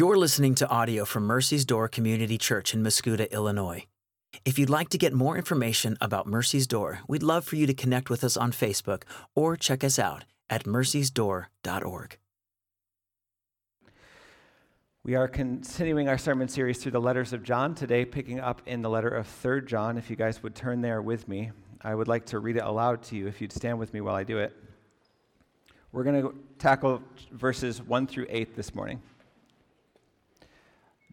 You're listening to audio from Mercy's Door Community Church in Mascoutah, Illinois. If you'd like to get more information about Mercy's Door, we'd love for you to connect with us on Facebook or check us out at mercysdoor.org. We are continuing our sermon series through the letters of John, today picking up in the letter of 3rd John. If you guys would turn there with me, I would like to read it aloud to you if you'd stand with me while I do it. We're going to tackle verses 1 through 8 this morning.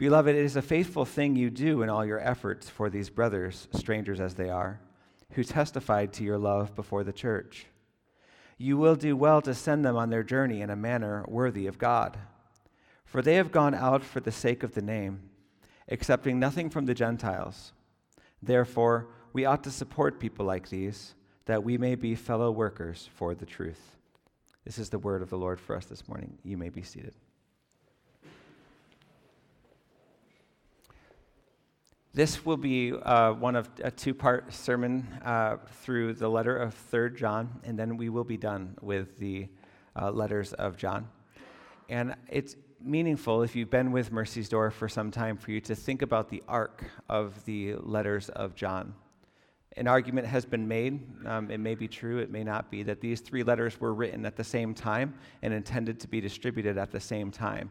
Beloved, it is a faithful thing you do in all your efforts for these brothers, strangers as they are, who testified to your love before the church. You will do well to send them on their journey in a manner worthy of God for they have gone out for the sake of the name, accepting nothing from the Gentiles. Therefore, we ought to support people like these, that we may be fellow workers for the truth. This is the word of the Lord for us this morning. You may be seated. This will be uh, one of a two part sermon uh, through the letter of 3rd John, and then we will be done with the uh, letters of John. And it's meaningful if you've been with Mercy's Door for some time for you to think about the arc of the letters of John. An argument has been made, um, it may be true, it may not be, that these three letters were written at the same time and intended to be distributed at the same time.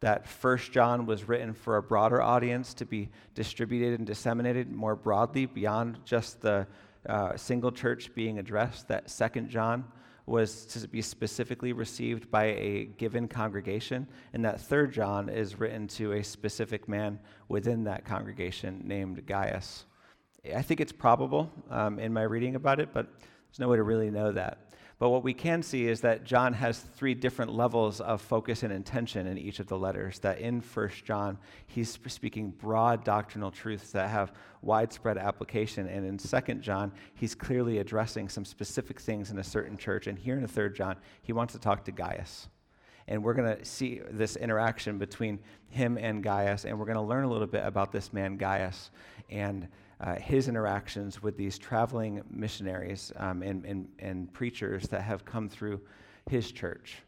That First John was written for a broader audience to be distributed and disseminated more broadly beyond just the uh, single church being addressed. That Second John was to be specifically received by a given congregation, and that third John is written to a specific man within that congregation named Gaius. I think it's probable um, in my reading about it, but there's no way to really know that. But what we can see is that John has three different levels of focus and intention in each of the letters. That in First John, he's speaking broad doctrinal truths that have widespread application. And in Second John, he's clearly addressing some specific things in a certain church. And here in Third John, he wants to talk to Gaius. And we're going to see this interaction between him and Gaius, and we're going to learn a little bit about this man, Gaius, and uh, his interactions with these traveling missionaries um, and, and, and preachers that have come through his church.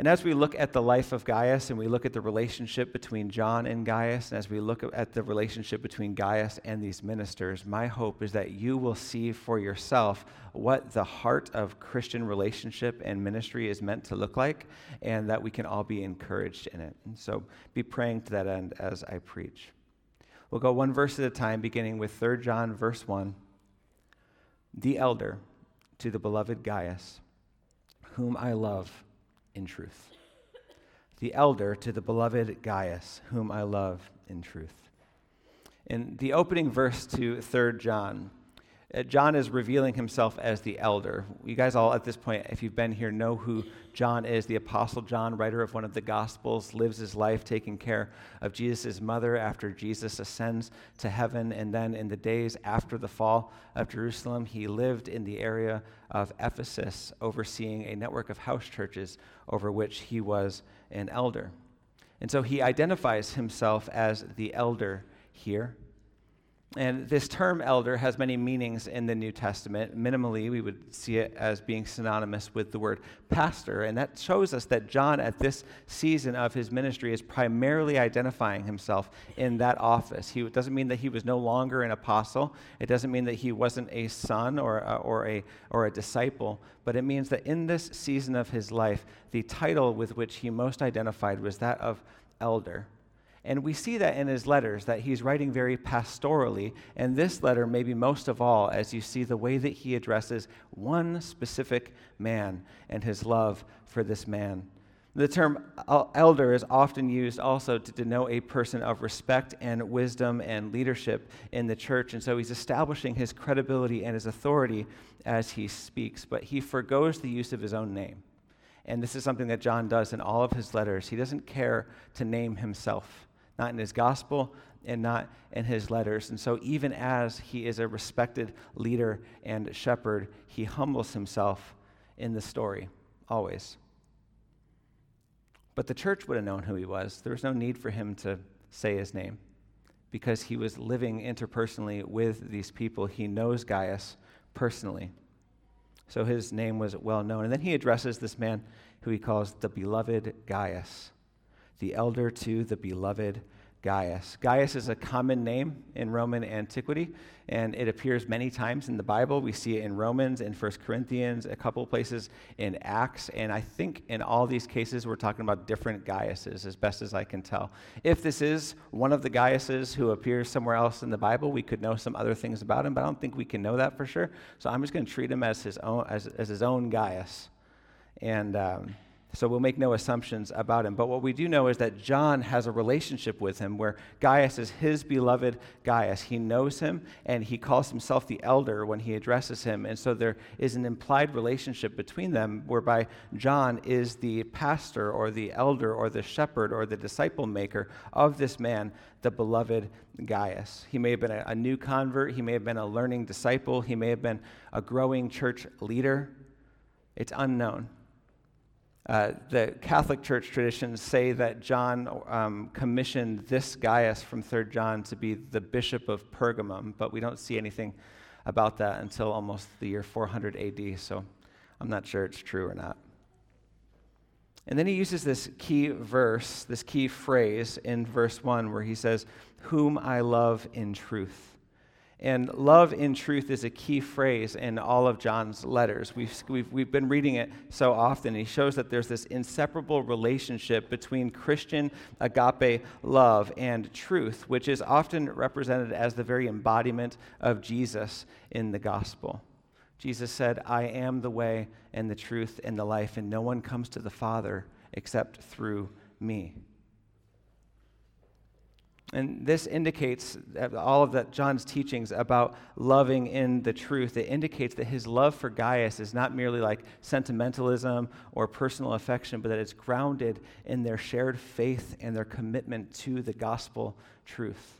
And as we look at the life of Gaius and we look at the relationship between John and Gaius, and as we look at the relationship between Gaius and these ministers, my hope is that you will see for yourself what the heart of Christian relationship and ministry is meant to look like, and that we can all be encouraged in it. And so be praying to that end as I preach. We'll go one verse at a time, beginning with 3 John, verse 1. The elder to the beloved Gaius, whom I love in truth. The elder to the beloved Gaius, whom I love in truth. In the opening verse to 3 John, Uh, John is revealing himself as the elder. You guys all at this point, if you've been here, know who John is. The Apostle John, writer of one of the Gospels, lives his life taking care of Jesus' mother after Jesus ascends to heaven. And then in the days after the fall of Jerusalem, he lived in the area of Ephesus, overseeing a network of house churches over which he was an elder. And so he identifies himself as the elder here. And this term elder has many meanings in the New Testament. Minimally, we would see it as being synonymous with the word pastor. And that shows us that John, at this season of his ministry, is primarily identifying himself in that office. He, it doesn't mean that he was no longer an apostle, it doesn't mean that he wasn't a son or, a, or, a, or a disciple, but it means that in this season of his life, the title with which he most identified was that of elder. And we see that in his letters, that he's writing very pastorally. And this letter, maybe most of all, as you see the way that he addresses one specific man and his love for this man. The term elder is often used also to denote a person of respect and wisdom and leadership in the church. And so he's establishing his credibility and his authority as he speaks, but he forgoes the use of his own name. And this is something that John does in all of his letters. He doesn't care to name himself. Not in his gospel, and not in his letters. And so, even as he is a respected leader and shepherd, he humbles himself in the story, always. But the church would have known who he was. There was no need for him to say his name because he was living interpersonally with these people. He knows Gaius personally. So his name was well known. And then he addresses this man who he calls the beloved Gaius, the elder to the beloved Gaius. Gaius is a common name in Roman antiquity, and it appears many times in the Bible. We see it in Romans, in 1 Corinthians, a couple places in Acts, and I think in all these cases we're talking about different Gaiuses, as best as I can tell. If this is one of the Gaiuses who appears somewhere else in the Bible, we could know some other things about him, but I don't think we can know that for sure. So I'm just going to treat him as his own, as, as his own Gaius. And. Um, so we'll make no assumptions about him. But what we do know is that John has a relationship with him where Gaius is his beloved Gaius. He knows him and he calls himself the elder when he addresses him. And so there is an implied relationship between them whereby John is the pastor or the elder or the shepherd or the disciple maker of this man, the beloved Gaius. He may have been a, new convert, he may have been a learning disciple, he may have been a growing church leader. It's unknown. Uh, the Catholic Church traditions say that John um, commissioned this Gaius from 3rd John to be the bishop of Pergamum, but we don't see anything about that until almost the year 400 AD, so I'm not sure it's true or not. And then he uses this key verse, this key phrase in verse 1 where he says, Whom I love in truth. And love in truth is a key phrase in all of John's letters. We've, we've, we've been reading it so often. He shows that there's this inseparable relationship between Christian agape love and truth, which is often represented as the very embodiment of Jesus in the gospel. Jesus said, I am the way and the truth and the life, and no one comes to the Father except through me. And this indicates all of that John's teachings about loving in the truth. It indicates that his love for Gaius is not merely like sentimentalism or personal affection, but that it's grounded in their shared faith and their commitment to the gospel truth.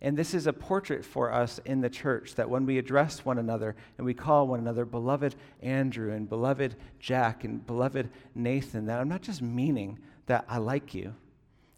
And this is a portrait for us in the church that when we address one another and we call one another beloved Andrew and beloved Jack and beloved Nathan, that I'm not just meaning that I like you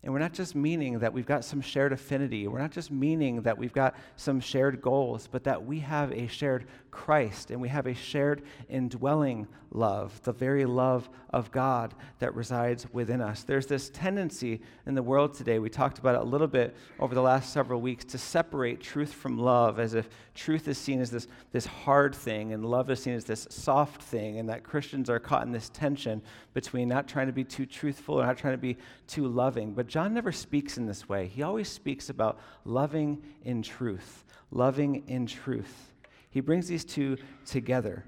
and we're not just meaning that we've got some shared affinity. We're not just meaning that we've got some shared goals, but that we have a shared Christ and we have a shared indwelling love, the very love of God that resides within us. There's this tendency in the world today, we talked about it a little bit over the last several weeks, to separate truth from love as if truth is seen as this, this hard thing and love is seen as this soft thing, and that Christians are caught in this tension between not trying to be too truthful or not trying to be too loving. But John never speaks in this way. He always speaks about loving in truth, loving in truth. He brings these two together.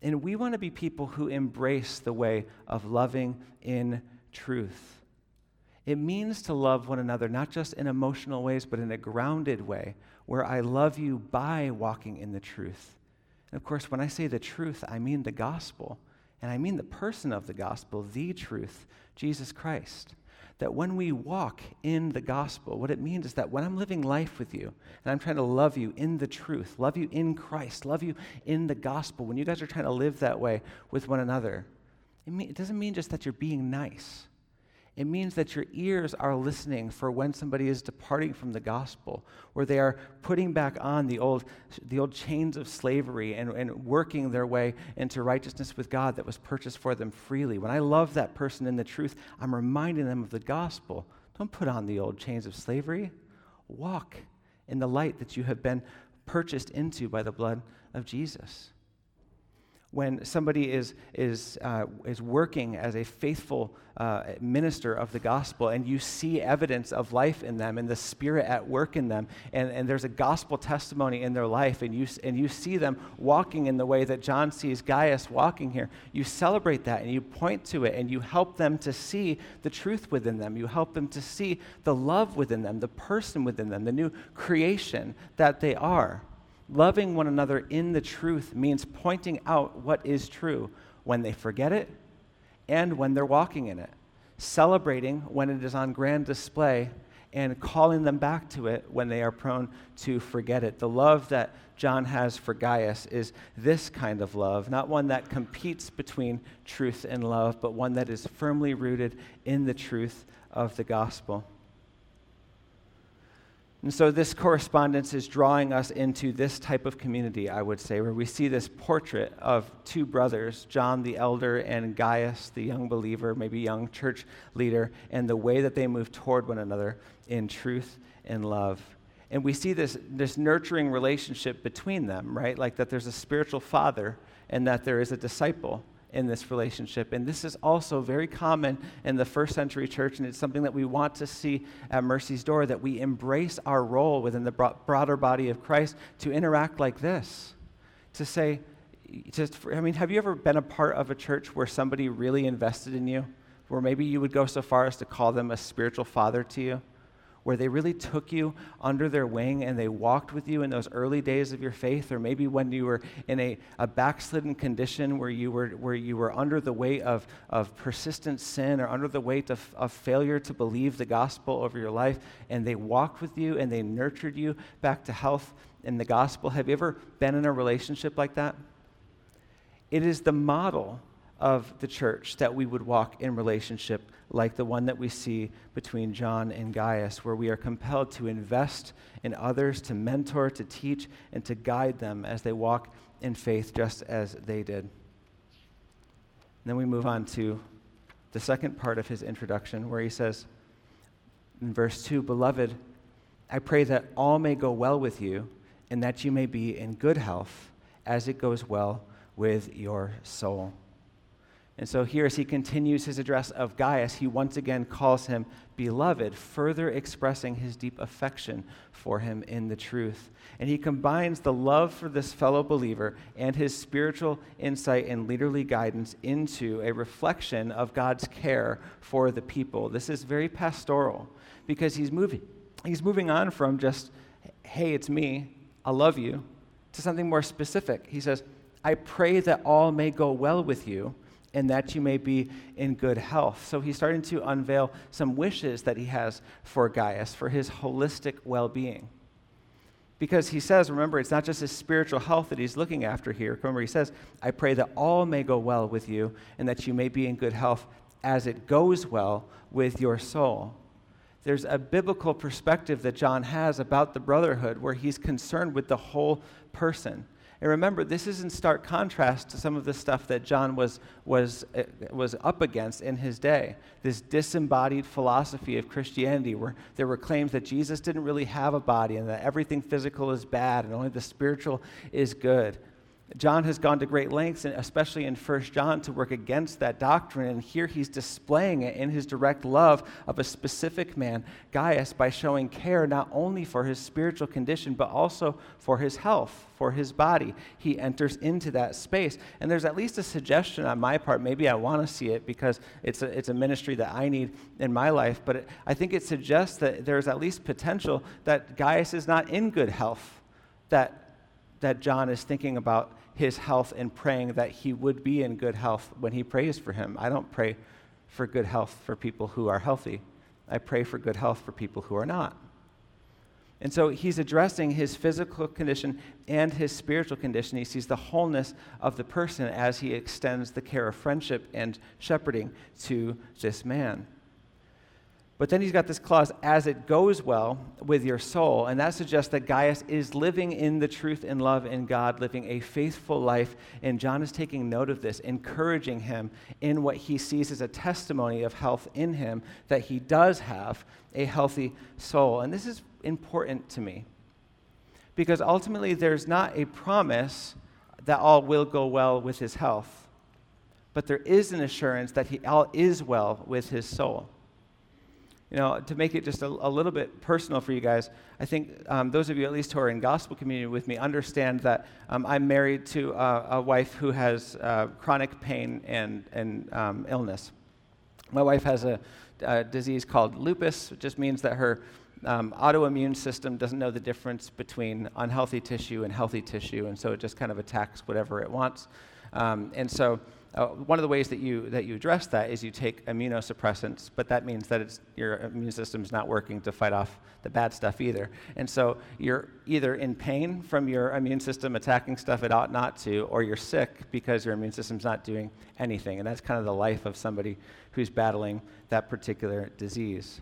And we want to be people who embrace the way of loving in truth. It means to love one another, not just in emotional ways, but in a grounded way, where I love you by walking in the truth. And of course, when I say the truth, I mean the gospel. And I mean the person of the gospel, the truth, Jesus Christ that when we walk in the gospel, what it means is that when I'm living life with you and I'm trying to love you in the truth, love you in Christ, love you in the gospel, when you guys are trying to live that way with one another, it, mean, it doesn't mean just that you're being nice. It means that your ears are listening for when somebody is departing from the gospel, where they are putting back on the old, the old chains of slavery and, and working their way into righteousness with God that was purchased for them freely. When I love that person in the truth, I'm reminding them of the gospel. Don't put on the old chains of slavery. Walk in the light that you have been purchased into by the blood of Jesus when somebody is, is, uh, is working as a faithful uh, minister of the gospel and you see evidence of life in them and the spirit at work in them and, and there's a gospel testimony in their life and you, and you see them walking in the way that john sees gaius walking here you celebrate that and you point to it and you help them to see the truth within them. You help them to see the love within them the person within them the new creation that they are Loving one another in the truth means pointing out what is true when they forget it and when they're walking in it. Celebrating when it is on grand display and calling them back to it when they are prone to forget it. The love that John has for Gaius is this kind of love, not one that competes between truth and love, but one that is firmly rooted in the truth of the gospel. And so this correspondence is drawing us into this type of community, I would say, where we see this portrait of two brothers, John the elder and Gaius the young believer, maybe young church leader, and the way that they move toward one another in truth and love. And we see this, this nurturing relationship between them, right? Like that there's a spiritual father and that there is a disciple in this relationship. And this is also very common in the first century church, and it's something that we want to see at Mercy's Door that we embrace our role within the broader body of Christ to interact like this. To say, just, I mean, have you ever been a part of a church where somebody really invested in you? Where maybe you would go so far as to call them a spiritual father to you? Where they really took you under their wing and they walked with you in those early days of your faith, or maybe when you were in a, a backslidden condition where you were, where you were under the weight of, of persistent sin or under the weight of, of failure to believe the gospel over your life, and they walked with you and they nurtured you back to health in the gospel. Have you ever been in a relationship like that? It is the model of the church that we would walk in relationship like the one that we see between John and Gaius, where we are compelled to invest in others, to mentor, to teach, and to guide them as they walk in faith just as they did. And then we move on to the second part of his introduction, where he says in verse 2 Beloved, I pray that all may go well with you, and that you may be in good health as it goes well with your soul. And so here, as he continues his address of Gaius, he once again calls him beloved, further expressing his deep affection for him in the truth. And he combines the love for this fellow believer and his spiritual insight and leaderly guidance into a reflection of God's care for the people. This is very pastoral because he's moving, he's moving on from just, hey, it's me, I love you, to something more specific. He says, I pray that all may go well with you and that you may be in good health. So he's starting to unveil some wishes that he has for Gaius, for his holistic well being. Because he says, remember, it's not just his spiritual health that he's looking after here. Remember, he says, I pray that all may go well with you and that you may be in good health as it goes well with your soul. There's a biblical perspective that John has about the brotherhood where he's concerned with the whole person. And remember, this is in stark contrast to some of the stuff that John was, was, uh, was up against in his day. This disembodied philosophy of Christianity, where there were claims that Jesus didn't really have a body and that everything physical is bad and only the spiritual is good. John has gone to great lengths, especially in 1 John, to work against that doctrine. And here he's displaying it in his direct love of a specific man, Gaius, by showing care not only for his spiritual condition, but also for his health, for his body. He enters into that space. And there's at least a suggestion on my part. Maybe I want to see it because it's a, it's a ministry that I need in my life. But it, I think it suggests that there's at least potential that Gaius is not in good health, that that John is thinking about his health and praying that he would be in good health when he prays for him. I don't pray for good health for people who are healthy, I pray for good health for people who are not. And so he's addressing his physical condition and his spiritual condition. He sees the wholeness of the person as he extends the care of friendship and shepherding to this man. But then he's got this clause, as it goes well with your soul. And that suggests that Gaius is living in the truth and love in God, living a faithful life. And John is taking note of this, encouraging him in what he sees as a testimony of health in him, that he does have a healthy soul. And this is important to me because ultimately there's not a promise that all will go well with his health, but there is an assurance that he, all is well with his soul you know, to make it just a, a, little bit personal for you guys, I think um, those of you at least who are in gospel community with me understand that um, I'm married to a, a wife who has uh, chronic pain and, and um, illness. My wife has a, a, disease called lupus, which just means that her um, autoimmune system doesn't know the difference between unhealthy tissue and healthy tissue, and so it just kind of attacks whatever it wants. Um, and so uh, one of the ways that you, that you address that is you take immunosuppressants, but that means that it's, your immune system's not working to fight off the bad stuff either. And so you're either in pain from your immune system attacking stuff it ought not to, or you're sick because your immune system's not doing anything. And that's kind of the life of somebody who's battling that particular disease.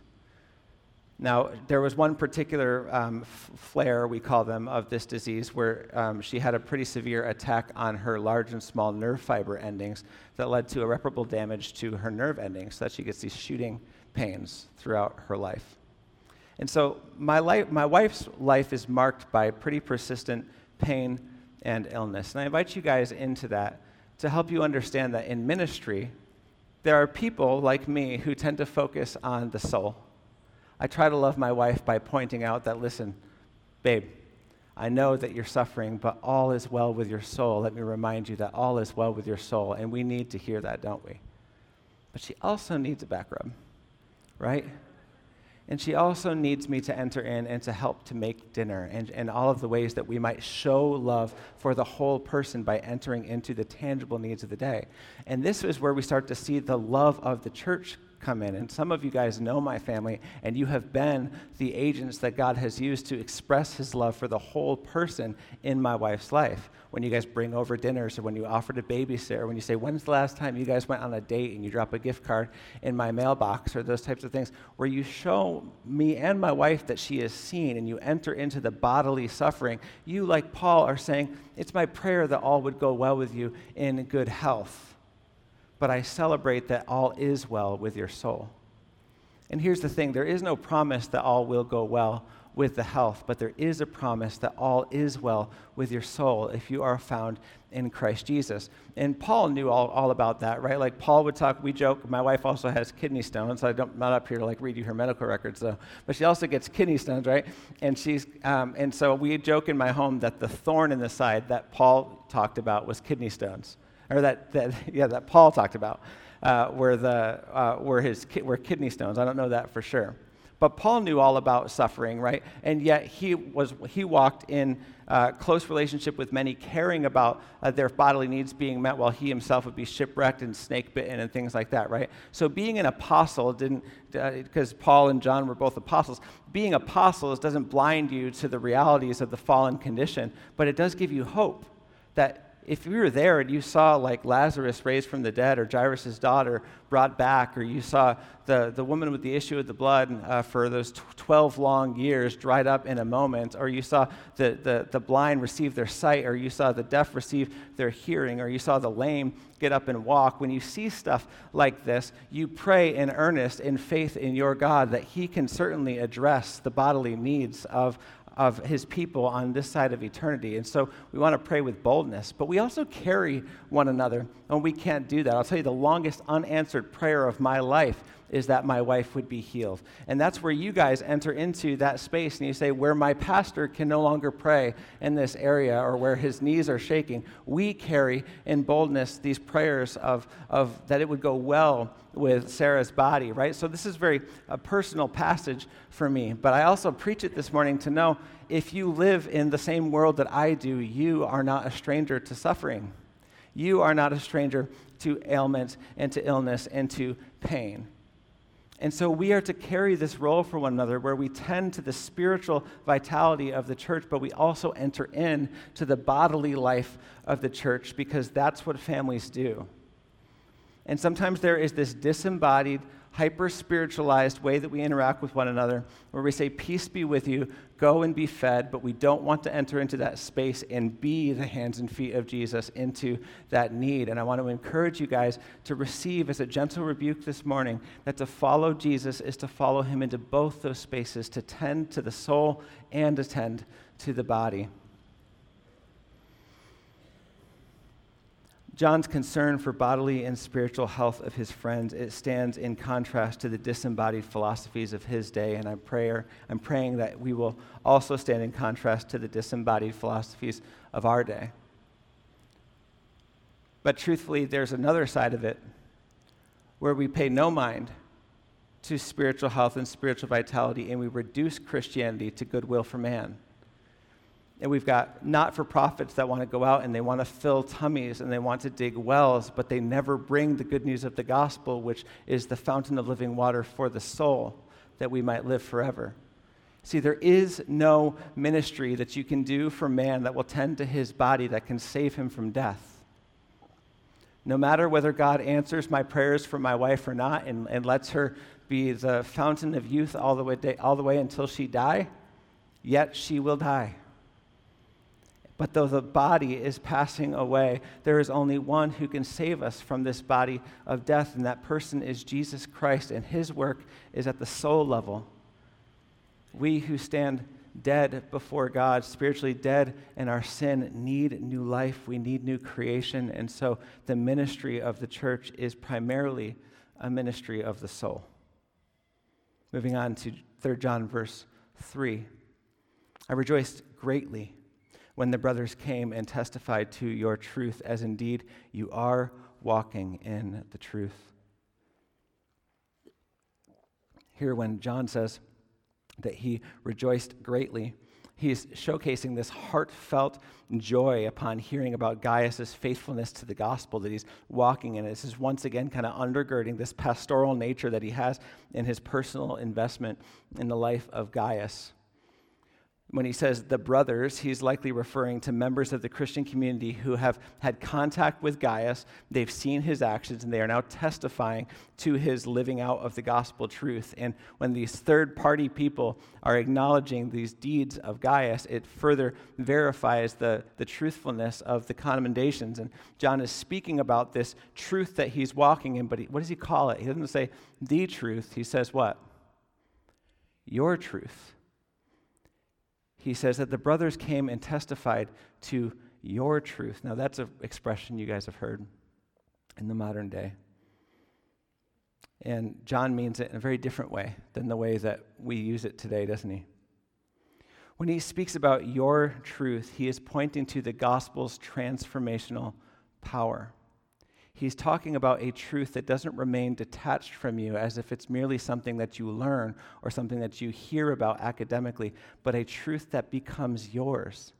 Now, there was one particular um, f- flare, we call them, of this disease where um, she had a pretty severe attack on her large and small nerve fiber endings that led to irreparable damage to her nerve endings so that she gets these shooting pains throughout her life. And so, my, life, my wife's life is marked by pretty persistent pain and illness. And I invite you guys into that to help you understand that in ministry, there are people like me who tend to focus on the soul I try to love my wife by pointing out that, listen, babe, I know that you're suffering, but all is well with your soul. Let me remind you that all is well with your soul. And we need to hear that, don't we? But she also needs a back rub, right? And she also needs me to enter in and to help to make dinner and, and all of the ways that we might show love for the whole person by entering into the tangible needs of the day. And this is where we start to see the love of the church come in. And some of you guys know my family, and you have been the agents that God has used to express his love for the whole person in my wife's life. When you guys bring over dinners, or when you offer to babysit, or when you say, When's the last time you guys went on a date and you drop a gift card in my mailbox, or those types of things, where you show me and my wife that she is seen and you enter into the bodily suffering, you, like Paul, are saying, It's my prayer that all would go well with you in good health but I celebrate that all is well with your soul. And here's the thing there is no promise that all will go well with the health, but there is a promise that all is well with your soul if you are found in Christ Jesus. And Paul knew all, all about that, right? Like Paul would talk, we joke, my wife also has kidney stones, I am not up here to like read you her medical records though, but she also gets kidney stones, right? And she's, um, and so we joke in my home that the thorn in the side that Paul talked about was kidney stones or that, that yeah, that Paul talked about, uh, where, the, uh, where his where kidney stones. I don't know that for sure. But Paul knew all about suffering, right? And yet he, was, he walked in uh, close relationship with many, caring about uh, their bodily needs being met while he himself would be shipwrecked and snake bitten and things like that, right? So being an apostle didn't, because uh, Paul and John were both apostles, being apostles doesn't blind you to the realities of the fallen condition, but it does give you hope that if you were there and you saw like Lazarus raised from the dead or Jairus' daughter brought back, or you saw the, the woman with the issue of the blood uh, for those 12 long years dried up in a moment, or you saw the, the, the blind receive their sight, or you saw the deaf receive their hearing, or you saw the lame get up and walk, when you see stuff like this, you pray in earnest in faith in your God that He can certainly address the bodily needs of, of his people on this side of eternity. And so we want to pray with boldness, but we also carry one another, and we can't do that. I'll tell you the longest unanswered prayer of my life is that my wife would be healed. And that's where you guys enter into that space and you say, where my pastor can no longer pray in this area or where his knees are shaking, we carry in boldness these prayers of, of that it would go well with Sarah's body, right? So this is very a personal passage for me, but I also preach it this morning to know if you live in the same world that I do, you are not a stranger to suffering. You are not a stranger to ailment and to illness and to pain. And so we are to carry this role for one another where we tend to the spiritual vitality of the church, but we also enter in to the bodily life of the church because that's what families do. And sometimes there is this disembodied hyper spiritualized way that we interact with one another, where we say, Peace be with you, go and be fed, but we don't want to enter into that space and be the hands and feet of Jesus into that need. And I want to encourage you guys to receive as a gentle rebuke this morning that to follow Jesus is to follow him into both those spaces, to tend to the soul and attend to the body. John's concern for bodily and spiritual health of his friends, it stands in contrast to the disembodied philosophies of his day, and I'm, I'm praying that we will also stand in contrast to the disembodied philosophies of our day. But truthfully, there's another side of it where we pay no mind to spiritual health and spiritual vitality, and we reduce Christianity to goodwill for man. And we've got not for profits that want to go out and they want to fill tummies and they want to dig wells, but they never bring the good news of the gospel, which is the fountain of living water for the soul, that we might live forever. See, there is no ministry that you can do for man that will tend to his body that can save him from death. No matter whether God answers my prayers for my wife or not and, and lets her be the fountain of youth all the, way, all the way until she die, yet she will die. But though the body is passing away, there is only one who can save us from this body of death, and that person is Jesus Christ, and his work is at the soul level. We who stand dead before God, spiritually dead in our sin, need new life. We need new creation. And so the ministry of the church is primarily a ministry of the soul. Moving on to 3 John, verse 3. I rejoiced greatly when the brothers came and testified to your truth, as indeed you are walking in the truth. Here, when John says that he rejoiced greatly, he's showcasing this heartfelt joy upon hearing about Gaius' faithfulness to the gospel that he's walking in. This is once again kind of undergirding this pastoral nature that he has in his personal investment in the life of Gaius. When he says the brothers, he's likely referring to members of the Christian community who have had contact with Gaius. They've seen his actions and they are now testifying to his living out of the gospel truth. And when these third party people are acknowledging these deeds of Gaius, it further verifies the, the truthfulness of the commendations. And John is speaking about this truth that he's walking in, but he, what does he call it? He doesn't say the truth, he says what? Your truth he says that the brothers came and testified to your truth. Now, that's an expression you guys have heard in the modern day. And John means it in a very different way than the way that we use it today, doesn't he? When he speaks about your truth, he is pointing to the gospel's transformational power. He's talking about a truth that doesn't remain detached from you as if it's merely something that you learn or something that you hear about academically, but a truth that becomes yours.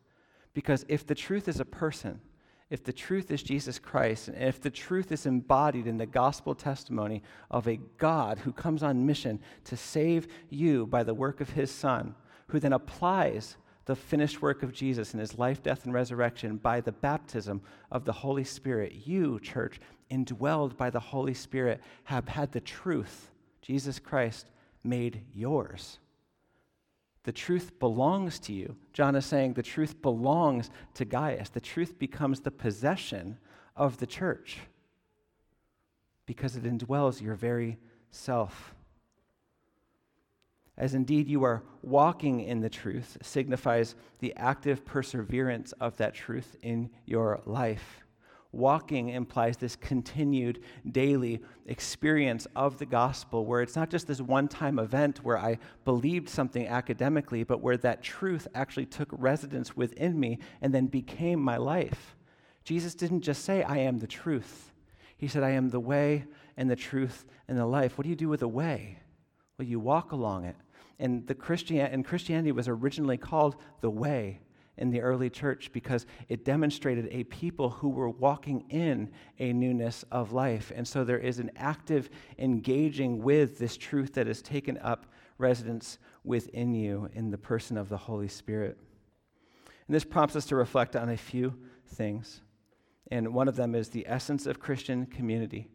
Because if the truth is a person, if the truth is Jesus Christ, and if the truth is embodied in the gospel testimony of a God who comes on mission to save you by the work of his Son, who then applies the finished work of Jesus in his life, death, and resurrection by the baptism of the Holy Spirit. You, church, indwelled by the Holy Spirit, have had the truth, Jesus Christ, made yours. The truth belongs to you. John is saying the truth belongs to Gaius. The truth becomes the possession of the church because it indwells your very self as indeed you are walking in the truth, signifies the active perseverance of that truth in your life. Walking implies this continued daily experience of the gospel where it's not just this one time event where I believed something academically, but where that truth actually took residence within me and then became my life. Jesus didn't just say, I am the truth. He said, I am the way and the truth and the life. What do you do with the way? Well, you walk along it. And, the Christian, and Christianity was originally called the way in the early church because it demonstrated a people who were walking in a newness of life. And so there is an active engaging with this truth that has taken up residence within you in the person of the Holy Spirit. And this prompts us to reflect on a few things. And one of them is the essence of Christian community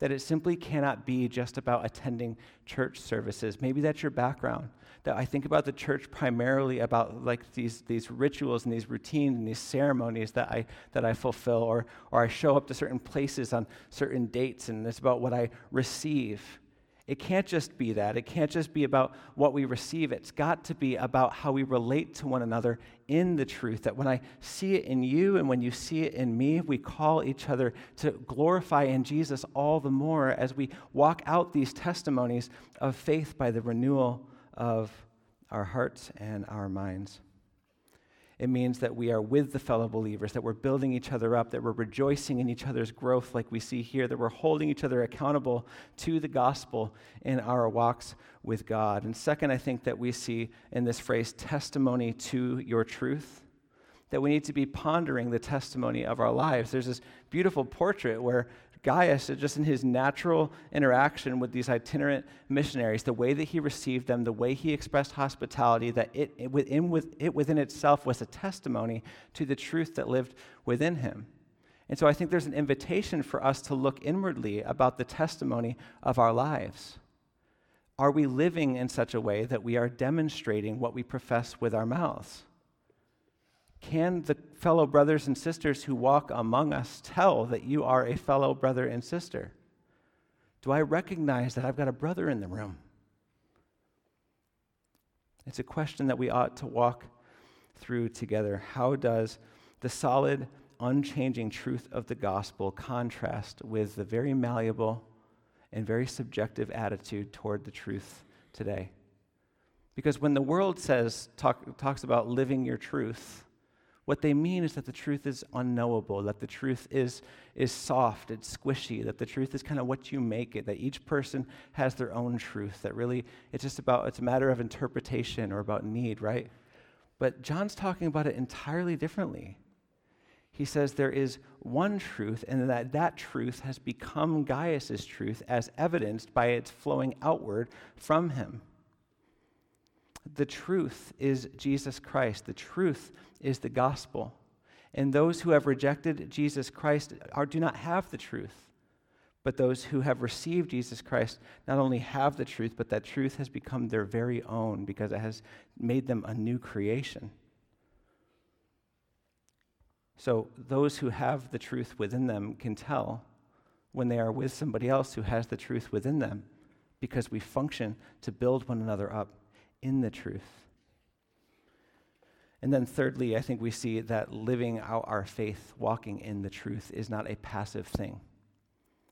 that it simply cannot be just about attending church services. Maybe that's your background. That I think about the church primarily about like these, these rituals and these routines and these ceremonies that I, that I fulfill, or, or I show up to certain places on certain dates, and it's about what I receive. It can't just be that. It can't just be about what we receive. It's got to be about how we relate to one another in the truth. That when I see it in you and when you see it in me, we call each other to glorify in Jesus all the more as we walk out these testimonies of faith by the renewal of our hearts and our minds. It means that we are with the fellow believers, that we're building each other up, that we're rejoicing in each other's growth, like we see here, that we're holding each other accountable to the gospel in our walks with God. And second, I think that we see in this phrase, testimony to your truth. that we need to be pondering the testimony of our lives. There's this beautiful portrait where Gaius, just in his natural interaction with these itinerant missionaries, the way that he received them, the way he expressed hospitality, that it, it, within, with, it within itself was a testimony to the truth that lived within him. And so I think there's an invitation for us to look inwardly about the testimony of our lives. Are we living in such a way that we are demonstrating what we profess with our mouths? Can the fellow brothers and sisters who walk among us tell that you are a fellow brother and sister? Do I recognize that I've got a brother in the room? It's a question that we ought to walk through together. How does the solid, unchanging truth of the gospel contrast with the very malleable and very subjective attitude toward the truth today? Because when the world says, talk, talks about living your truth, what they mean is that the truth is unknowable, that the truth is, is soft, it's squishy, that the truth is kind of what you make it, that each person has their own truth, that really it's just about, it's a matter of interpretation or about need, right? But John's talking about it entirely differently. He says there is one truth, and that that truth has become Gaius's truth as evidenced by its flowing outward from him. The truth is Jesus Christ. The truth is the gospel. And those who have rejected Jesus Christ are, do not have the truth. But those who have received Jesus Christ not only have the truth, but that truth has become their very own because it has made them a new creation. So those who have the truth within them can tell when they are with somebody else who has the truth within them because we function to build one another up in the truth. And then, thirdly, I think we see that living out our faith, walking in the truth, is not a passive thing.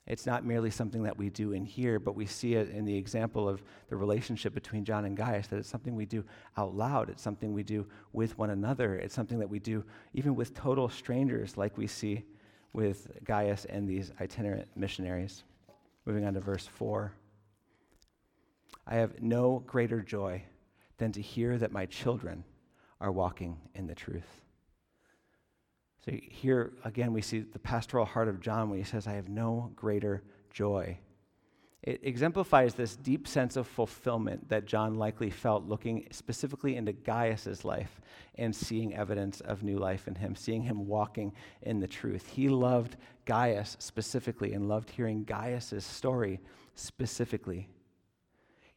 It's not merely something that we do in here, but we see it in the example of the relationship between John and Gaius, that it's something we do out loud. It's something we do with one another. It's something that we do even with total strangers, like we see with Gaius and these itinerant missionaries. Moving on to verse 4. I have no greater joy than to hear that my children are walking in the truth. So here again, we see the pastoral heart of John when he says, I have no greater joy. It exemplifies this deep sense of fulfillment that John likely felt looking specifically into Gaius's life and seeing evidence of new life in him, seeing him walking in the truth. He loved Gaius specifically and loved hearing Gaius's story specifically.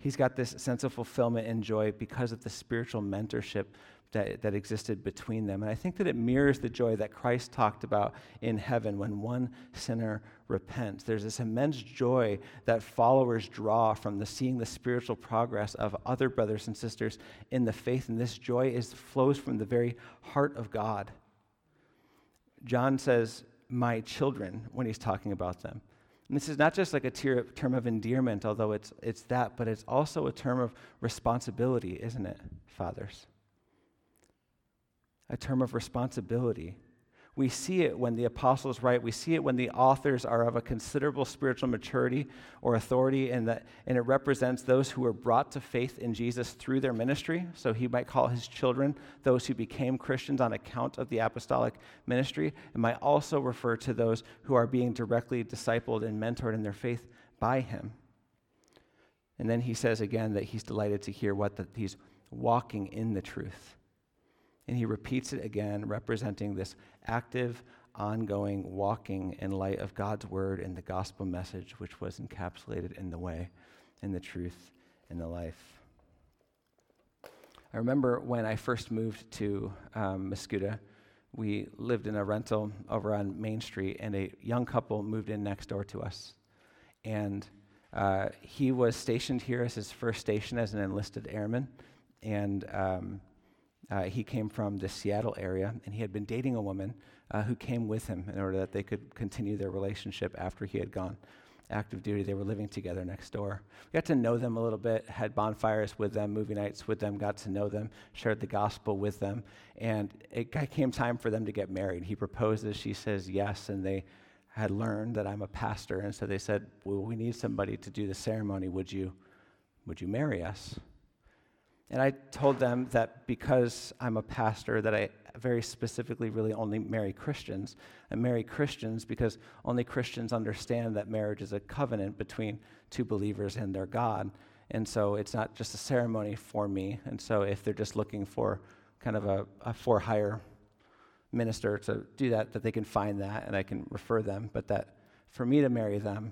He's got this sense of fulfillment and joy because of the spiritual mentorship that, that existed between them. And I think that it mirrors the joy that Christ talked about in heaven when one sinner repents. There's this immense joy that followers draw from the seeing the spiritual progress of other brothers and sisters in the faith. And this joy is, flows from the very heart of God. John says, My children, when he's talking about them. And this is not just like a term of endearment, although it's, it's that, but it's also a term of responsibility, isn't it, fathers? a term of responsibility. We see it when the apostles write. We see it when the authors are of a considerable spiritual maturity or authority, and, that, and it represents those who were brought to faith in Jesus through their ministry. So he might call his children those who became Christians on account of the apostolic ministry. It might also refer to those who are being directly discipled and mentored in their faith by him. And then he says again that he's delighted to hear what that he's walking in the truth. And he repeats it again, representing this active, ongoing walking in light of God's word and the gospel message, which was encapsulated in the way, in the truth, in the life. I remember when I first moved to um, we lived in a rental over on Main Street, and a young couple moved in next door to us. And uh, he was stationed here as his first station as an enlisted airman. And um, uh, he came from the Seattle area, and he had been dating a woman uh, who came with him in order that they could continue their relationship after he had gone active duty. They were living together next door. We got to know them a little bit, had bonfires with them, movie nights with them, got to know them, shared the gospel with them. And it came time for them to get married. He proposes, she says yes, and they had learned that I'm a pastor. And so they said, Well, we need somebody to do the ceremony. Would you, would you marry us? And I told them that because I'm a pastor, that I very specifically really only marry Christians. I marry Christians because only Christians understand that marriage is a covenant between two believers and their God. And so it's not just a ceremony for me. And so if they're just looking for kind of a, a for hire minister to do that, that they can find that and I can refer them. But that for me to marry them,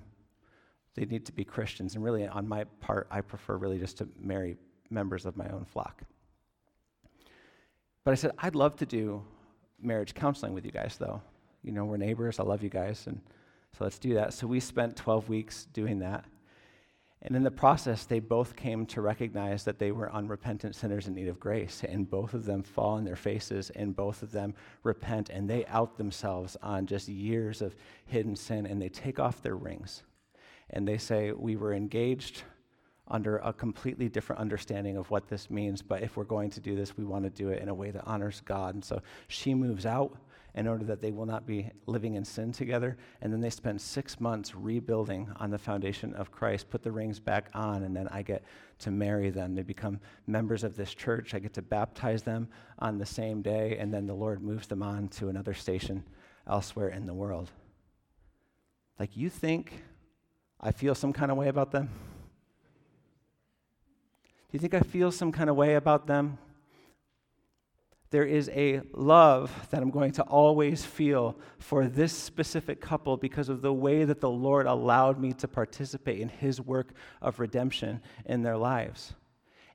they need to be Christians. And really, on my part, I prefer really just to marry members of my own flock. But I said, I'd love to do marriage counseling with you guys, though. You know, we're neighbors. I love you guys. And so let's do that. So we spent 12 weeks doing that. And in the process, they both came to recognize that they were unrepentant sinners in need of grace. And both of them fall on their faces, and both of them repent, and they out themselves on just years of hidden sin, and they take off their rings. And they say, We were engaged under a completely different understanding of what this means, but if we're going to do this, we want to do it in a way that honors God. And so she moves out in order that they will not be living in sin together. And then they spend six months rebuilding on the foundation of Christ, put the rings back on, and then I get to marry them. They become members of this church. I get to baptize them on the same day, and then the Lord moves them on to another station elsewhere in the world. Like, you think I feel some kind of way about them? Do you think I feel some kind of way about them? there is a love that I'm going to always feel for this specific couple because of the way that the Lord allowed me to participate in His work of redemption in their lives.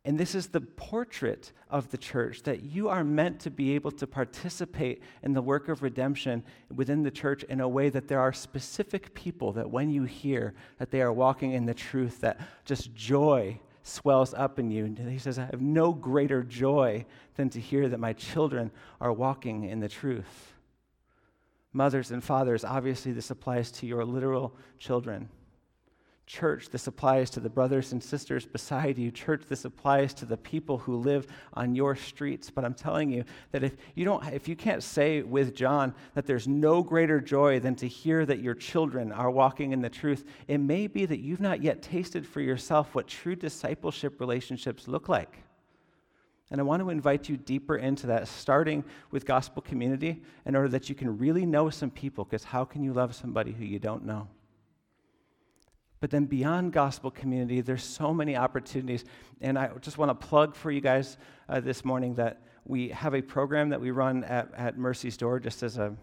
And this is the portrait of the church that you are meant to be able to participate in the work of redemption within the church in a way that there are specific people that when you hear that they are walking in the truth, that just joy swells up in you. And he says, I have no greater joy than to hear that my children are walking in the truth. Mothers and fathers, obviously, this applies to your literal children. Church, this applies to the brothers and sisters beside you. Church, this applies to the people who live on your streets. But I'm telling you that if you don't if you can't say with John that there's no greater joy than to hear that your children are walking in the truth, it may be that you've not yet tasted for yourself what true discipleship relationships look like. And I want to invite you deeper into that, starting with gospel community, in order that you can really know some people, because how can you love somebody who you don't know? But then beyond gospel community, there's so many opportunities. And I just want to plug for you guys uh, this morning that we have a program that we run at, at Mercy's Door just as a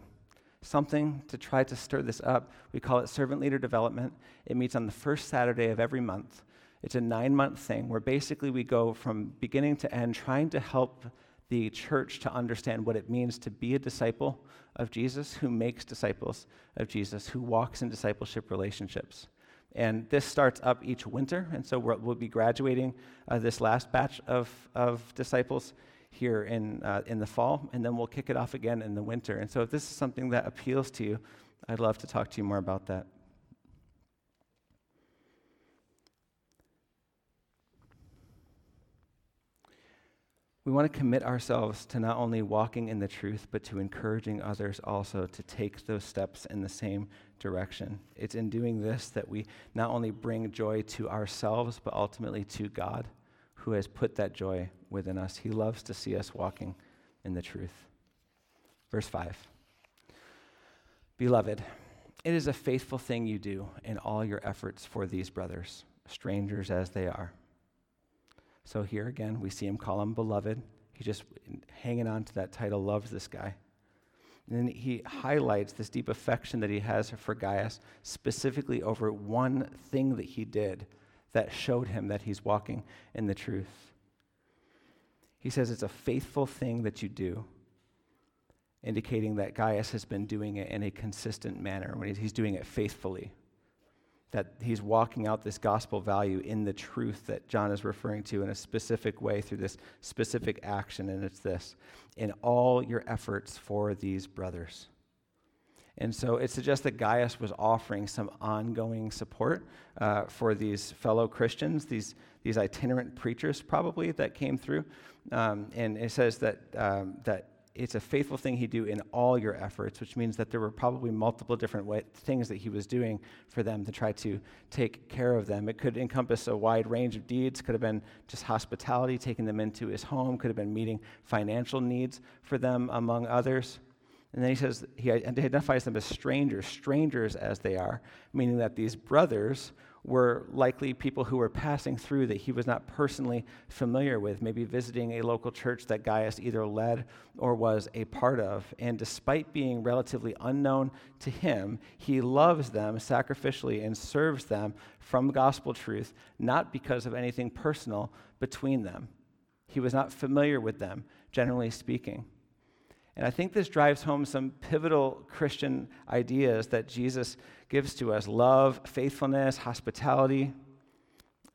something to try to stir this up. We call it Servant Leader Development. It meets on the first Saturday of every month. It's a nine month thing where basically we go from beginning to end trying to help the church to understand what it means to be a disciple of Jesus, who makes disciples of Jesus, who walks in discipleship relationships. And this starts up each winter. And so we will be graduating uh, this last batch of, of disciples here in, uh, in the fall, and then we'll kick it off again in the winter. And so if this is something that appeals to you, I'd love to talk to you more about that. We want to commit ourselves to not only walking in the truth, but to encouraging others also to take those steps in the same direction. It's in doing this that we not only bring joy to ourselves, but ultimately to God, who has put that joy within us. He loves to see us walking in the truth. Verse 5 Beloved, it is a faithful thing you do in all your efforts for these brothers, strangers as they are so here again, we see him call him beloved. He's just hanging on to that title, loves this guy. And then he highlights this deep affection that he has for Gaius, specifically over one thing that he did that showed him that he's walking in the truth. He says it's a faithful thing that you do, indicating that Gaius has been doing it in a consistent manner when he's doing it faithfully that he's walking out this gospel value in the truth that John is referring to in a specific way through this specific action, and it's this in all your efforts for these brothers. And so it suggests that Gaius was offering some ongoing support uh, for these fellow Christians, these, these itinerant preachers probably that came through. Um, and it says that, um, that it's a faithful thing he'd do in all your efforts, which means that there were probably multiple different way, things that he was doing for them to try to take care of them. It could encompass a wide range of deeds, could have been just hospitality, taking them into his home, could have been meeting financial needs for them, among others. And then he says he identifies them as strangers, strangers as they are, meaning that these brothers were likely people who were passing through that he was not personally familiar with, maybe visiting a local church that Gaius either led or was a part of. And despite being relatively unknown to him, he loves them sacrificially and serves them from gospel truth, not because of anything personal between them. He was not familiar with them, generally speaking. And I think this drives home some pivotal Christian ideas that Jesus gives to us love, faithfulness, hospitality.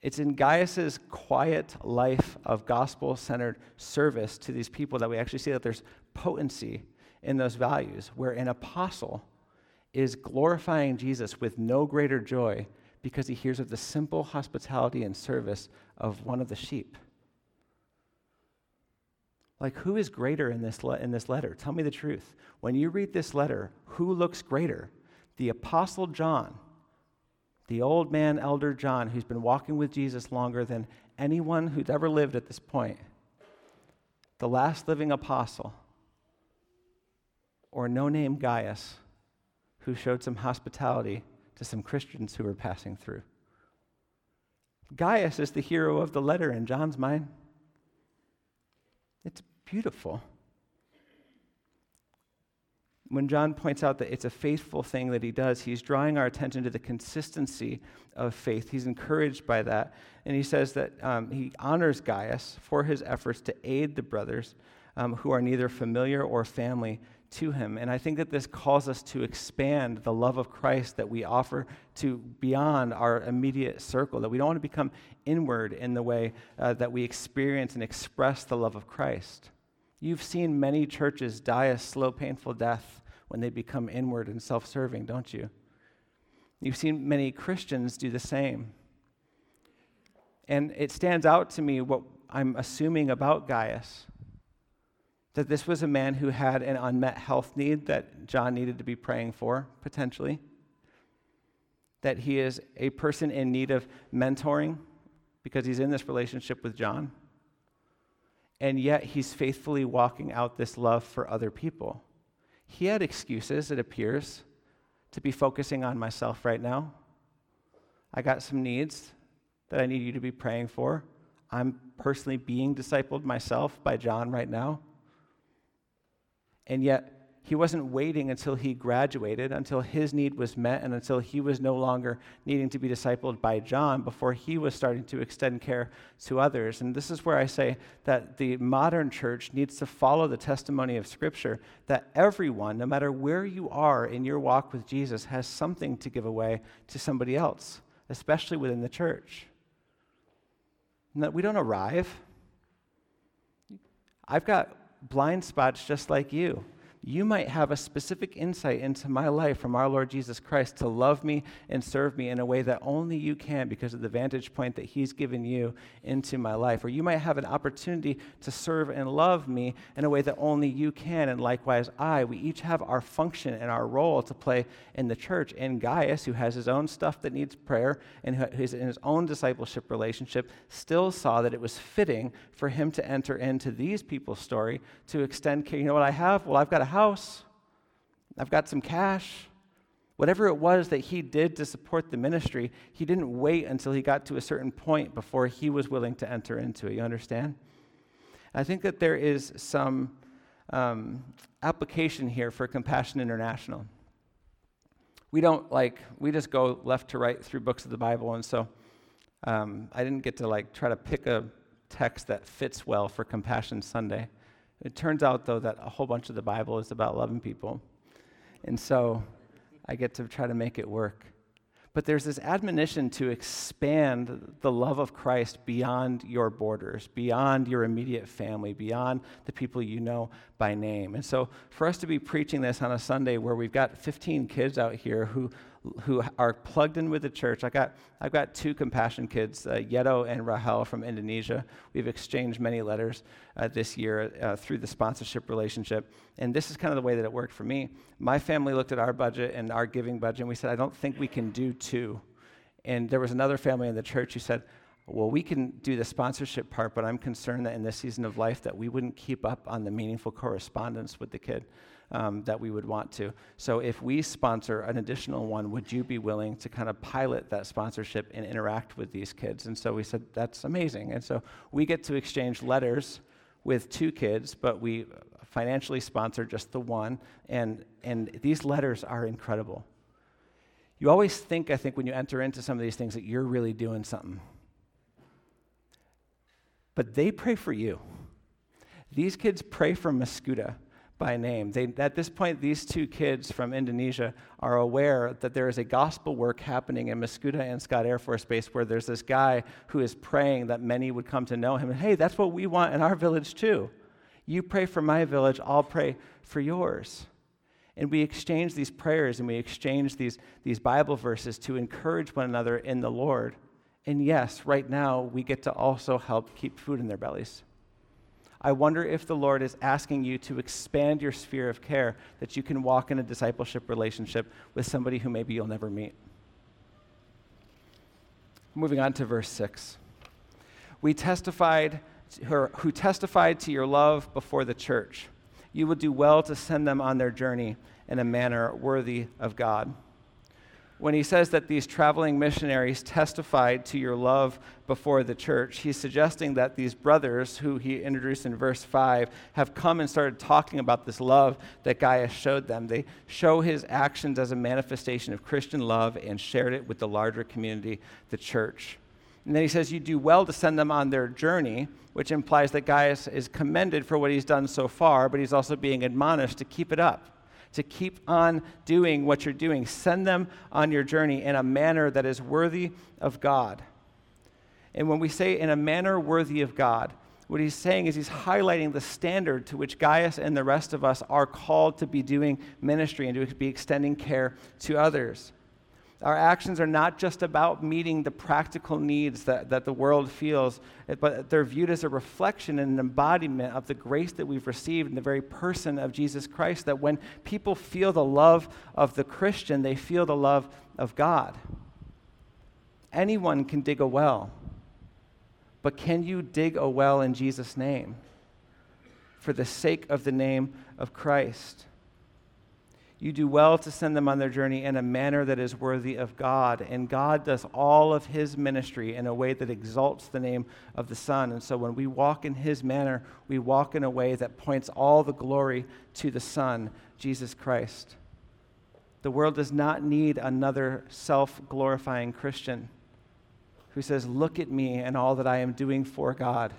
It's in Gaius's quiet life of gospel centered service to these people that we actually see that there's potency in those values, where an apostle is glorifying Jesus with no greater joy because he hears of the simple hospitality and service of one of the sheep. Like, who is greater in this, le- in this letter? Tell me the truth. When you read this letter, who looks greater? The Apostle John, the old man, Elder John, who's been walking with Jesus longer than anyone who's ever lived at this point, the last living apostle, or no name Gaius, who showed some hospitality to some Christians who were passing through. Gaius is the hero of the letter in John's mind. It's beautiful. When John points out that it's a faithful thing that he does, he's drawing our attention to the consistency of faith. He's encouraged by that. And he says that um, he honors Gaius for his efforts to aid the brothers um, who are neither familiar or family to him. And I think that this calls us to expand the love of Christ that we offer to beyond our immediate circle, that we don't want to become inward in the way uh, that we experience and express the love of Christ. You've seen many churches die a slow, painful death when they become inward and self serving, don't you? You've seen many Christians do the same. And it stands out to me what I'm assuming about Gaius that this was a man who had an unmet health need that John needed to be praying for, potentially. That he is a person in need of mentoring because he's in this relationship with John. And yet he's faithfully walking out this love for other people. He had excuses, it appears, to be focusing on myself right now. I got some needs that I need you to be praying for. I'm personally being discipled myself by John right now. And yet, he wasn't waiting until he graduated, until his need was met, and until he was no longer needing to be discipled by John before he was starting to extend care to others. And this is where I say that the modern church needs to follow the testimony of Scripture that everyone, no matter where you are in your walk with Jesus, has something to give away to somebody else, especially within the church. And that we don't arrive. I've got blind spots just like you you might have a specific insight into my life from our Lord Jesus Christ to love me and serve me in a way that only you can because of the vantage point that He's given you into my life. Or you might have an opportunity to serve and love me in a way that only you can, and likewise I. We each have our function and our role to play in the church. And Gaius, who has his own stuff that needs prayer and who is in his own discipleship relationship, still saw that it was fitting for him to enter into these people's story to extend care. You know what I have? Well, I've got a house, I've got some cash. Whatever it was that he did to support the ministry, he didn't wait until he got to a certain point before he was willing to enter into it. You understand? I think that there is some um, application here for Compassion International. We don't like, we just go left to right through books of the Bible, and so um, I didn't get to like try to pick a text that fits well for Compassion Sunday. It turns out, though, that a whole bunch of the Bible is about loving people. And so I get to try to make it work. But there's this admonition to expand the love of Christ beyond your borders, beyond your immediate family, beyond the people you know by name. And so for us to be preaching this on a Sunday where we've got 15 kids out here who who are plugged in with the church. I got, I've got two compassion kids, uh, Yeto and Rahel from Indonesia. We've exchanged many letters uh, this year uh, through the sponsorship relationship. And this is kind of the way that it worked for me. My family looked at our budget and our giving budget, and we said, I don't think we can do two. And there was another family in the church who said, well, we can do the sponsorship part, but I'm concerned that in this season of life that we wouldn't keep up on the meaningful correspondence with the kid um, that we would want to. So if we sponsor an additional one, would you be willing to kind of pilot that sponsorship and interact with these kids? And so we said, that's amazing. And so we get to exchange letters with two kids, but we financially sponsor just the one. And, and these letters are incredible. You always think, I think, when you enter into some of these things, that you're really doing something. But they pray for you. These kids pray for Mascoutah by name. They, at this point, these two kids from Indonesia are aware that there is a gospel work happening in Mascoutah and Scott Air Force Base where there's this guy who is praying that many would come to know him. And hey, that's what we want in our village too. You pray for my village, I'll pray for yours. And we exchange these prayers and we exchange these, these Bible verses to encourage one another in the Lord. And yes, right now, we get to also help keep food in their bellies. I wonder if the Lord is asking you to expand your sphere of care that you can walk in a discipleship relationship with somebody who maybe you'll never meet. Moving on to verse 6. We testified, her, who testified to your love before the church. You will do well to send them on their journey in a manner worthy of God when he says that these traveling missionaries testified to your love before the church, he's suggesting that these brothers, who he introduced in verse 5, have come and started talking about this love that Gaius showed them. They show his actions as a manifestation of Christian love and shared it with the larger community, the church. And then he says, You do well to send them on their journey, which implies that Gaius is commended for what he's done so far, but he's also being admonished to keep it up to keep on doing what you're doing. Send them on your journey in a manner that is worthy of God. And when we say in a manner worthy of God, what he's saying is he's highlighting the standard to which Gaius and the rest of us are called to be doing ministry and to be extending care to others. Our actions are not just about meeting the practical needs that, that the world feels, but they're viewed as a reflection and an embodiment of the grace that we've received in the very person of Jesus Christ. That when people feel the love of the Christian, they feel the love of God. Anyone can dig a well, but can you dig a well in Jesus' name for the sake of the name of Christ? You do well to send them on their journey in a manner that is worthy of God. And God does all of his ministry in a way that exalts the name of the Son. And so when we walk in his manner, we walk in a way that points all the glory to the Son, Jesus Christ. The world does not need another self glorifying Christian who says, Look at me and all that I am doing for God.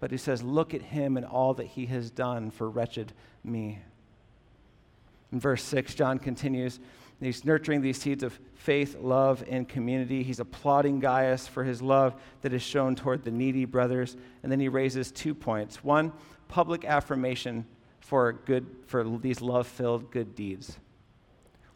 But he says, Look at him and all that he has done for wretched me. In verse 6, John continues. He's nurturing these seeds of faith, love, and community. He's applauding Gaius for his love that is shown toward the needy brothers. And then he raises two points. One, public affirmation for, good, for these love filled good deeds.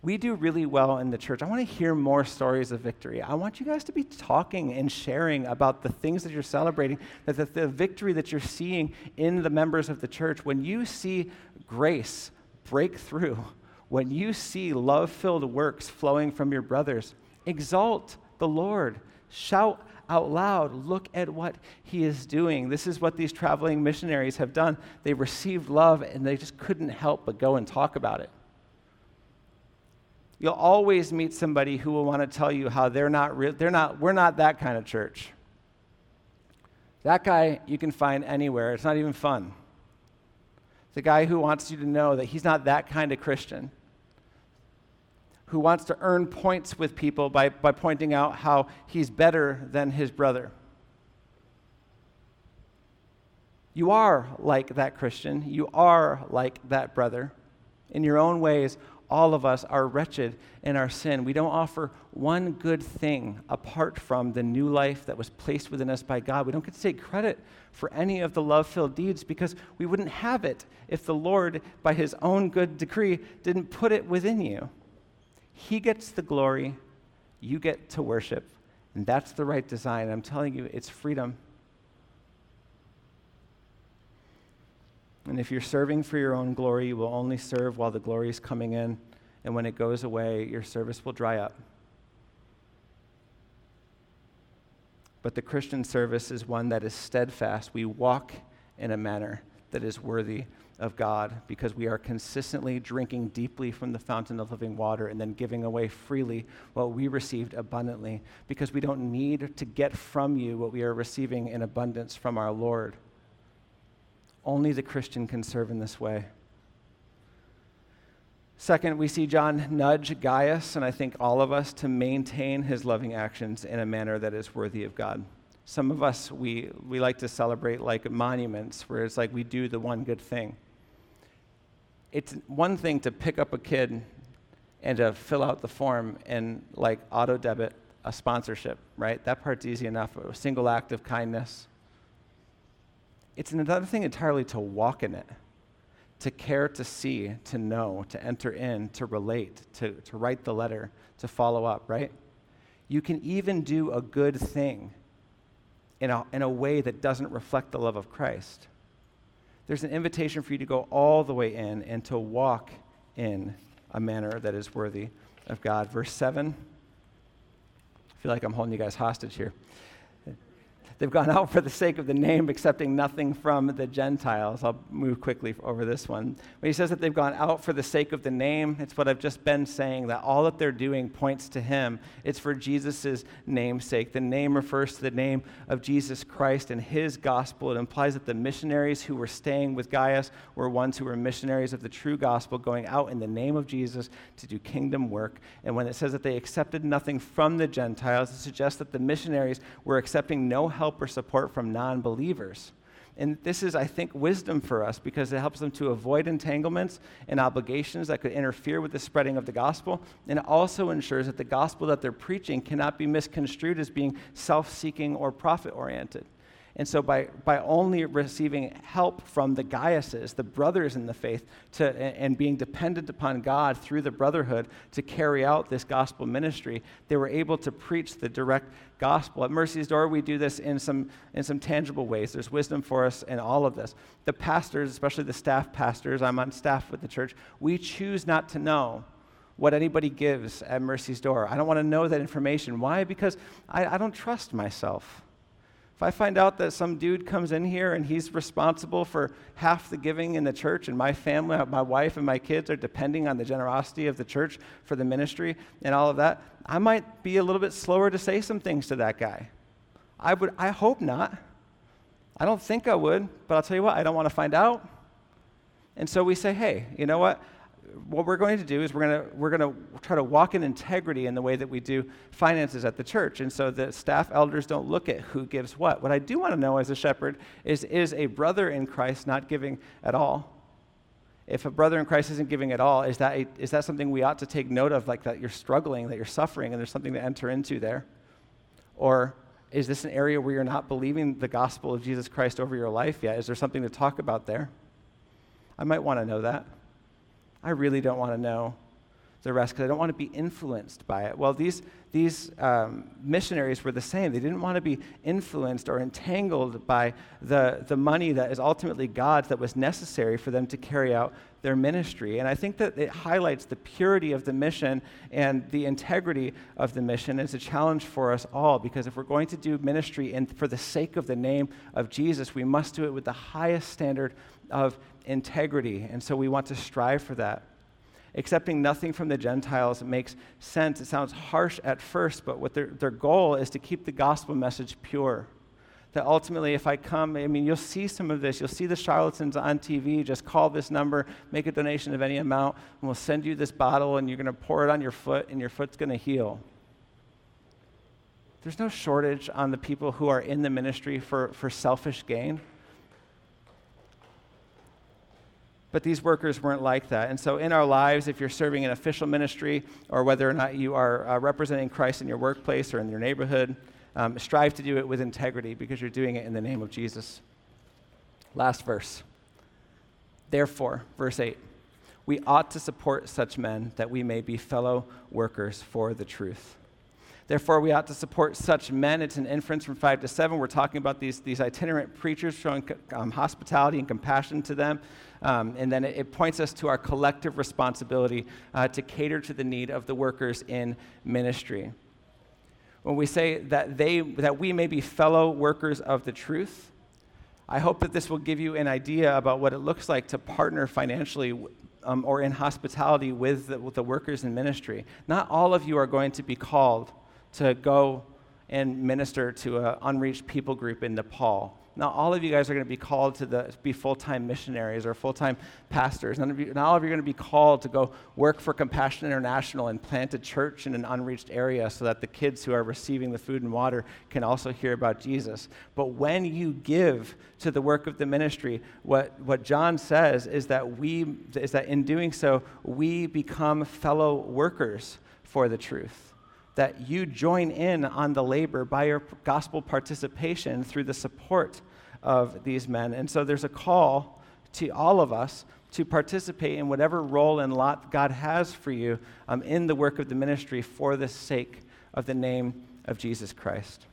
We do really well in the church. I want to hear more stories of victory. I want you guys to be talking and sharing about the things that you're celebrating, that the, the victory that you're seeing in the members of the church. When you see grace, break through. When you see love filled works flowing from your brothers, exalt the Lord. Shout out loud, look at what he is doing. This is what these traveling missionaries have done. They received love and they just couldn't help but go and talk about it. You'll always meet somebody who will want to tell you how they're not real, they're not, we're not that kind of church. That guy you can find anywhere. It's not even fun. The guy who wants you to know that he's not that kind of Christian, who wants to earn points with people by, by pointing out how he's better than his brother. You are like that Christian. You are like that brother. In your own ways, all of us are wretched in our sin. We don't offer one good thing apart from the new life that was placed within us by God. We don't get to take credit for any of the love filled deeds because we wouldn't have it if the Lord, by his own good decree, didn't put it within you. He gets the glory, you get to worship, and that's the right design. I'm telling you, it's freedom. And if you're serving for your own glory, you will only serve while the glory is coming in. And when it goes away, your service will dry up. But the Christian service is one that is steadfast. We walk in a manner that is worthy of God because we are consistently drinking deeply from the fountain of living water and then giving away freely what we received abundantly because we don't need to get from you what we are receiving in abundance from our Lord. Only the Christian can serve in this way. Second, we see John nudge Gaius, and I think all of us, to maintain his loving actions in a manner that is worthy of God. Some of us, we, we like to celebrate like monuments, where it's like we do the one good thing. It's one thing to pick up a kid and to fill out the form and like auto debit a sponsorship, right? That part's easy enough. A single act of kindness. It's another thing entirely to walk in it, to care, to see, to know, to enter in, to relate, to, to write the letter, to follow up, right? You can even do a good thing in a, in a way that doesn't reflect the love of Christ. There's an invitation for you to go all the way in and to walk in a manner that is worthy of God. Verse 7. I feel like I'm holding you guys hostage here. They've gone out for the sake of the name, accepting nothing from the Gentiles. I'll move quickly over this one. When he says that they've gone out for the sake of the name, it's what I've just been saying, that all that they're doing points to him. It's for Jesus' namesake. The name refers to the name of Jesus Christ and his gospel. It implies that the missionaries who were staying with Gaius were ones who were missionaries of the true gospel, going out in the name of Jesus to do kingdom work. And when it says that they accepted nothing from the Gentiles, it suggests that the missionaries were accepting no help help or support from non believers. And this is, I think, wisdom for us because it helps them to avoid entanglements and obligations that could interfere with the spreading of the gospel. And it also ensures that the gospel that they're preaching cannot be misconstrued as being self seeking or profit oriented. And so, by, by only receiving help from the Gaiuses, the brothers in the faith, to, and being dependent upon God through the brotherhood to carry out this gospel ministry, they were able to preach the direct gospel. At Mercy's Door, we do this in some, in some tangible ways. There's wisdom for us in all of this. The pastors, especially the staff pastors, I'm on staff with the church, we choose not to know what anybody gives at Mercy's Door. I don't want to know that information. Why? Because I, I don't trust myself. If I find out that some dude comes in here and he's responsible for half the giving in the church, and my family, my wife, and my kids are depending on the generosity of the church for the ministry and all of that, I might be a little bit slower to say some things to that guy. I would, I hope not. I don't think I would, but I'll tell you what, I don't want to find out. And so we say, hey, you know what? What we're going to do is we're going to, we're going to try to walk in integrity in the way that we do finances at the church. And so the staff elders don't look at who gives what. What I do want to know as a shepherd is is a brother in Christ not giving at all? If a brother in Christ isn't giving at all, is that, a, is that something we ought to take note of, like that you're struggling, that you're suffering, and there's something to enter into there? Or is this an area where you're not believing the gospel of Jesus Christ over your life yet? Is there something to talk about there? I might want to know that. I really don't want to know the rest because I don't want to be influenced by it. Well, these, these um, missionaries were the same. They didn't want to be influenced or entangled by the, the money that is ultimately God's that was necessary for them to carry out their ministry. And I think that it highlights the purity of the mission and the integrity of the mission. It's a challenge for us all because if we're going to do ministry and for the sake of the name of Jesus, we must do it with the highest standard of integrity. And so we want to strive for that. Accepting nothing from the Gentiles makes sense. It sounds harsh at first, but what their, their goal is to keep the gospel message pure. That ultimately, if I come, I mean, you'll see some of this. You'll see the charlatans on TV. Just call this number, make a donation of any amount, and we'll send you this bottle, and you're going to pour it on your foot, and your foot's going to heal. There's no shortage on the people who are in the ministry for, for selfish gain. But these workers weren't like that. And so, in our lives, if you're serving an official ministry or whether or not you are uh, representing Christ in your workplace or in your neighborhood, um, strive to do it with integrity because you're doing it in the name of Jesus. Last verse. Therefore, verse 8. We ought to support such men that we may be fellow workers for the truth. Therefore, we ought to support such men. It's an inference from 5 to 7. We're talking about these, these itinerant preachers showing um, hospitality and compassion to them. Um, and then it, it, points us to our collective responsibility uh, to cater to the need of the workers in ministry. When we say that, they, that we may be fellow workers of the truth, I hope that this will give you an idea about what it looks like to partner financially um, or in hospitality with the, with the workers in ministry. Not all of you are going to be called to go and minister to an unreached people group in Nepal. Now, all of you guys are going to be called to the, be full time missionaries or full time pastors. None of you, all of you are going to be called to go work for Compassion International and plant a church in an unreached area so that the kids who are receiving the food and water can also hear about Jesus. But when you give to the work of the ministry, what, what John says is that, we, is that in doing so, we become fellow workers for the truth that you join in on the labor by your gospel participation through the support of these men. And so there's a call to all of us to participate in whatever role and lot God has for you um, in the work of the ministry for the sake of the name of Jesus Christ.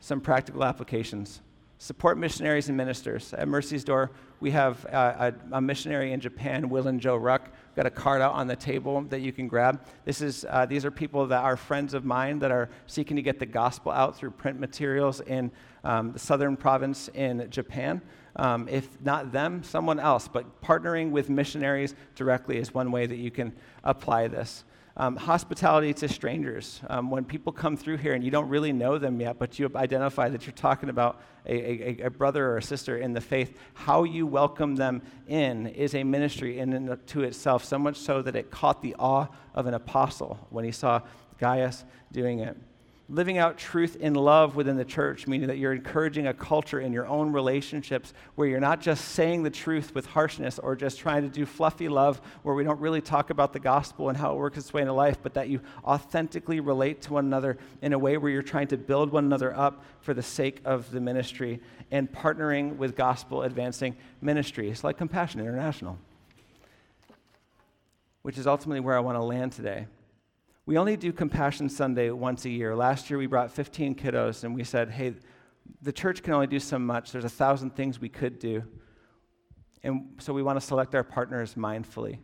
Some practical applications. Support missionaries and ministers. At Mercy's Door, we have uh, a, a, missionary in Japan, Will and Joe Ruck. We've got a card out on the table that you can grab. This is, uh, these are people that are friends of mine that are seeking to get the gospel out through print materials in um, the southern province in Japan. Um, if not them, someone else. But partnering with missionaries directly is one way that you can apply this. Um, hospitality to strangers. Um, when people come through here and you don't really know them yet, but you identify that you're talking about a, a, a brother or a sister in the faith, how you welcome them in is a ministry in and to itself, so much so that it caught the awe of an apostle when he saw Gaius doing it living out truth in love within the church, meaning that you're encouraging a culture in your own relationships where you're not just saying the truth with harshness or just trying to do fluffy love where we don't really talk about the gospel and how it works its way into life, but that you authentically relate to one another in a way where you're trying to build one another up for the sake of the ministry and partnering with gospel advancing ministries like Compassion International, which is ultimately where I want to land today. We only do Compassion Sunday once a year. Last year we brought 15 kiddos and we said, hey, the church can only do so much. There's a thousand things we could do. And so we want to select our partners mindfully.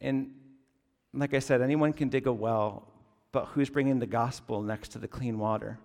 And like I said, anyone can dig a well, but who's bringing the gospel next to the clean water?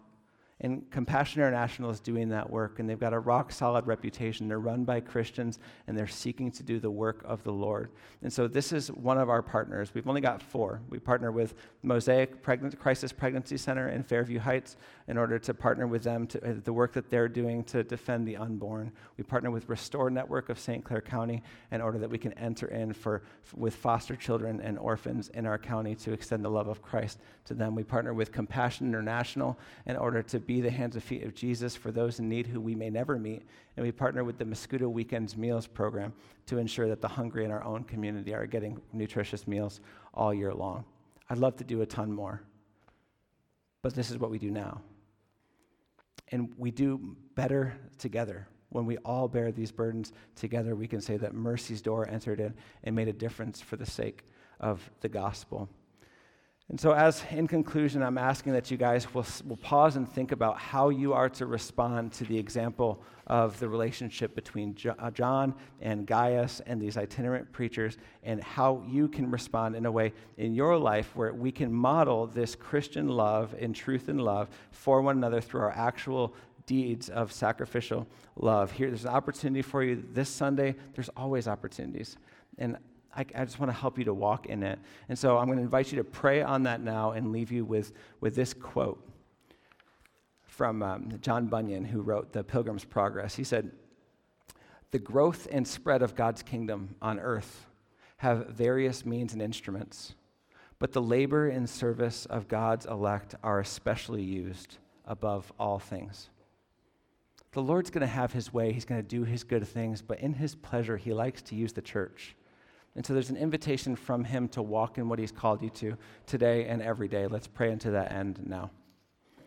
And Compassion International is doing that work, and they've got a rock solid reputation. They're run by Christians, and they're seeking to do the work of the Lord. And so, this is one of our partners. We've only got four. We partner with Mosaic Pregnant, Crisis Pregnancy Center in Fairview Heights in order to partner with them to uh, the work that they're doing to defend the unborn. We partner with Restore Network of St. Clair County in order that we can enter in for, with foster children and orphans in our county to extend the love of Christ to them. We partner with Compassion International in order to be the hands and feet of Jesus for those in need who we may never meet. And we partner with the Mascoutah Weekends Meals Program to ensure that the hungry in our own community are getting nutritious meals all year long. I'd love to do a ton more, but this is what we do now. And we do better together. When we all bear these burdens together, we can say that mercy's door entered in and made a difference for the sake of the gospel. And so, as in conclusion, I'm asking that you guys will, will pause and think about how you are to respond to the example of the relationship between uh, John and Gaius and these itinerant preachers, and how you can respond in a way in your life where we can model this Christian love in truth and love for one another through our actual deeds of sacrificial love. Here, there's an opportunity for you this Sunday. There's always opportunities. And I, I just want to help you to walk in it. And so I'm going to invite you to pray on that now and leave you with, with this quote from um, John Bunyan, who wrote The Pilgrim's Progress. He said, The growth and spread of God's kingdom on earth have various means and instruments, but the labor and service of God's elect are especially used above all things. The Lord's going to have his way. He's going to do his good things, but in his pleasure, he likes to use the church. And so there's an invitation from him to walk in what he's called you to today and every day. Let's pray into that end now.